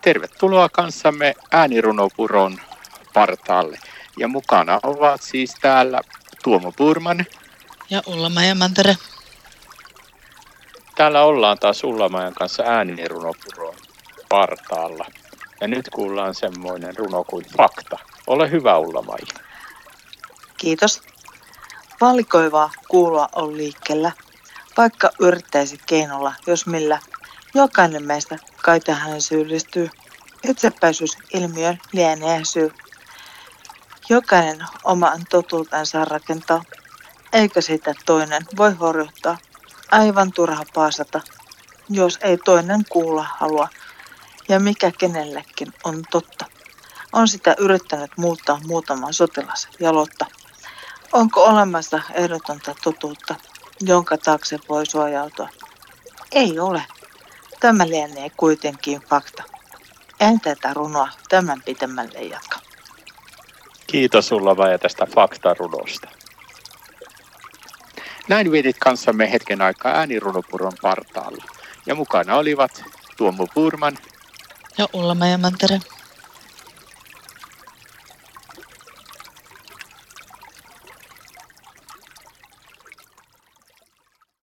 Tervetuloa kanssamme äänirunopuron partaalle. Ja mukana ovat siis täällä Tuomo Purman. Ja Ullamajan Mantere. Täällä ollaan taas Ullamajan kanssa äänirunopuron partaalla. Ja nyt kuullaan semmoinen runo kuin fakta. Ole hyvä Ullamaja. Kiitos. Valikoivaa kuulua on liikkeellä, vaikka yrittäisi keinolla, jos millä. Jokainen meistä kai tähän syyllistyy. Itsepäisyysilmiön lienee syy. Jokainen oman totuutensa rakentaa, eikä sitä toinen voi horjuttaa. Aivan turha paasata, jos ei toinen kuulla halua. Ja mikä kenellekin on totta. On sitä yrittänyt muuttaa muutaman sotilas ja lotta. Onko olemassa ehdotonta totuutta, jonka taakse voi suojautua? Ei ole. Tämä lienee kuitenkin fakta. En tätä runoa tämän pitemmälle jatka. Kiitos sulla Vaja tästä faktarunosta. Näin vietit kanssamme hetken aikaa äänirunopuron partaalla. Ja mukana olivat Tuomo Purman ja Ulla Mantere.